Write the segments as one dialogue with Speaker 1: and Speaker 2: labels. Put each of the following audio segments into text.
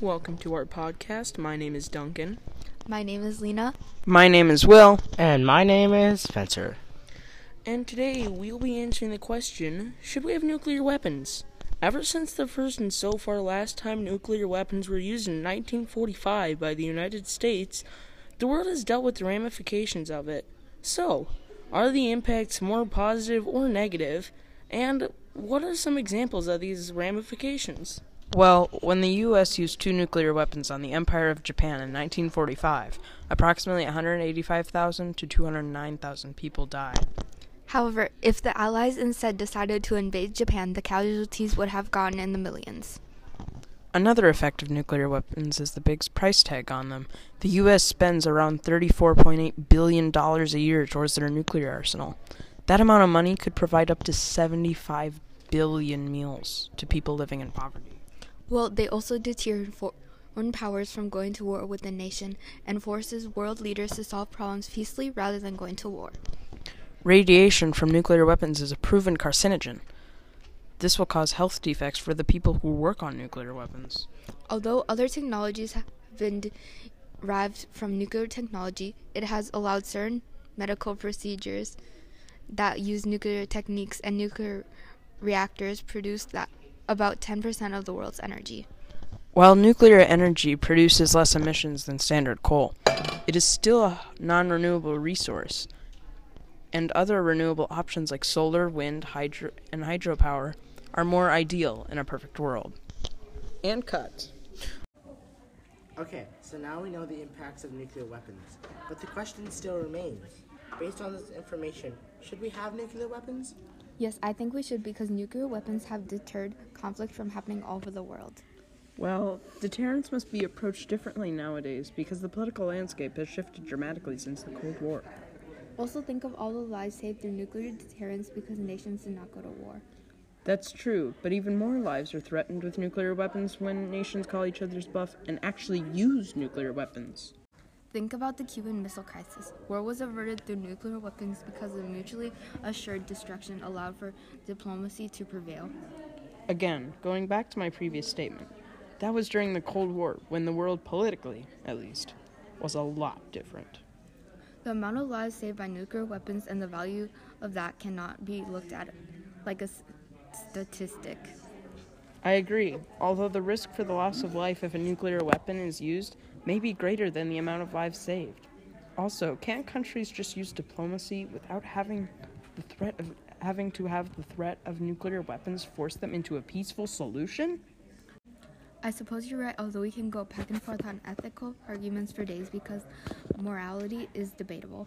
Speaker 1: Welcome to our podcast. My name is Duncan.
Speaker 2: My name is Lena.
Speaker 1: My name is Will.
Speaker 3: And my name is Spencer.
Speaker 1: And today we'll be answering the question Should we have nuclear weapons? Ever since the first and so far last time nuclear weapons were used in 1945 by the United States, the world has dealt with the ramifications of it. So, are the impacts more positive or negative? And what are some examples of these ramifications?
Speaker 4: Well, when the U.S. used two nuclear weapons on the Empire of Japan in 1945, approximately 185,000 to 209,000 people died.
Speaker 2: However, if the Allies instead decided to invade Japan, the casualties would have gone in the millions.
Speaker 4: Another effect of nuclear weapons is the big price tag on them. The U.S. spends around $34.8 billion a year towards their nuclear arsenal. That amount of money could provide up to 75 billion meals to people living in poverty.
Speaker 2: Well, they also deter foreign powers from going to war with the nation and forces world leaders to solve problems peacefully rather than going to war.
Speaker 4: Radiation from nuclear weapons is a proven carcinogen. This will cause health defects for the people who work on nuclear weapons.
Speaker 2: Although other technologies have been derived from nuclear technology, it has allowed certain medical procedures that use nuclear techniques and nuclear reactors produce that about 10% of the world's energy.
Speaker 4: While nuclear energy produces less emissions than standard coal, it is still a non renewable resource, and other renewable options like solar, wind, hydro, and hydropower are more ideal in a perfect world.
Speaker 1: And cut.
Speaker 3: Okay, so now we know the impacts of nuclear weapons, but the question still remains. Based on this information, should we have nuclear weapons?
Speaker 2: Yes, I think we should because nuclear weapons have deterred conflict from happening all over the world.
Speaker 4: Well, deterrence must be approached differently nowadays because the political landscape has shifted dramatically since the Cold War.
Speaker 2: Also, think of all the lives saved through nuclear deterrence because nations did not go to war.
Speaker 4: That's true, but even more lives are threatened with nuclear weapons when nations call each other's bluff and actually use nuclear weapons.
Speaker 2: Think about the Cuban Missile Crisis. War was averted through nuclear weapons because the mutually assured destruction allowed for diplomacy to prevail.
Speaker 4: Again, going back to my previous statement, that was during the Cold War, when the world, politically at least, was a lot different.
Speaker 2: The amount of lives saved by nuclear weapons and the value of that cannot be looked at like a statistic.
Speaker 4: I agree, although the risk for the loss of life if a nuclear weapon is used may be greater than the amount of lives saved. Also, can't countries just use diplomacy without having the threat of having to have the threat of nuclear weapons force them into a peaceful solution?
Speaker 2: I suppose you're right, although we can go back and forth on ethical arguments for days because morality is debatable.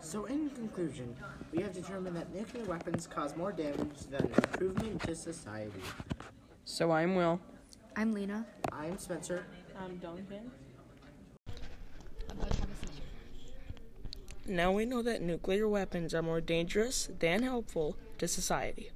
Speaker 3: So, in conclusion, we have determined that nuclear weapons cause more damage than improvement to society.
Speaker 4: So, I'm Will.
Speaker 2: I'm Lena.
Speaker 3: I'm Spencer.
Speaker 1: I'm Duncan. Now we know that nuclear weapons are more dangerous than helpful to society.